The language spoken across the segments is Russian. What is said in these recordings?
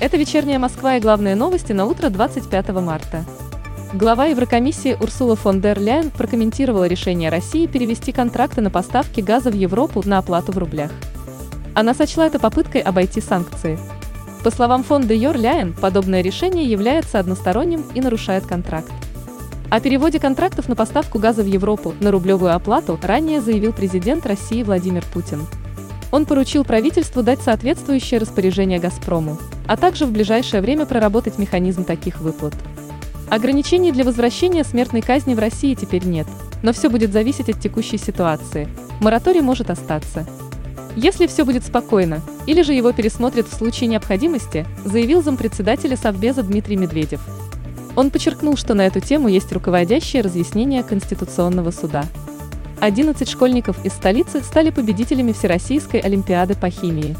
Это вечерняя Москва и главные новости на утро 25 марта. Глава Еврокомиссии Урсула фон дер Ляйен прокомментировала решение России перевести контракты на поставки газа в Европу на оплату в рублях. Она сочла это попыткой обойти санкции. По словам фонда Йор Ляйен, подобное решение является односторонним и нарушает контракт. О переводе контрактов на поставку газа в Европу на рублевую оплату ранее заявил президент России Владимир Путин. Он поручил правительству дать соответствующее распоряжение «Газпрому», а также в ближайшее время проработать механизм таких выплат. Ограничений для возвращения смертной казни в России теперь нет, но все будет зависеть от текущей ситуации. Мораторий может остаться. Если все будет спокойно, или же его пересмотрят в случае необходимости, заявил зампредседателя Совбеза Дмитрий Медведев. Он подчеркнул, что на эту тему есть руководящее разъяснение Конституционного суда. 11 школьников из столицы стали победителями Всероссийской Олимпиады по химии.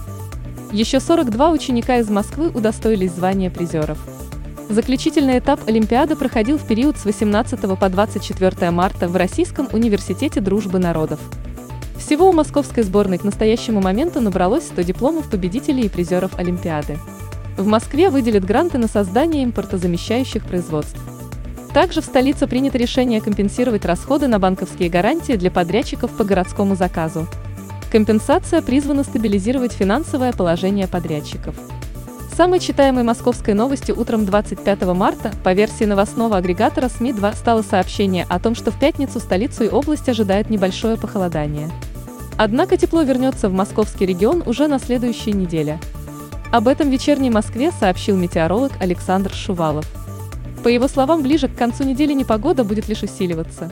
Еще 42 ученика из Москвы удостоились звания призеров. Заключительный этап Олимпиады проходил в период с 18 по 24 марта в Российском университете дружбы народов. Всего у московской сборной к настоящему моменту набралось 100 дипломов победителей и призеров Олимпиады. В Москве выделят гранты на создание импортозамещающих производств. Также в столице принято решение компенсировать расходы на банковские гарантии для подрядчиков по городскому заказу. Компенсация призвана стабилизировать финансовое положение подрядчиков. Самой читаемой московской новостью утром 25 марта по версии новостного агрегатора СМИ-2 стало сообщение о том, что в пятницу столицу и область ожидает небольшое похолодание. Однако тепло вернется в московский регион уже на следующей неделе. Об этом вечерней Москве сообщил метеоролог Александр Шувалов. По его словам, ближе к концу недели непогода будет лишь усиливаться.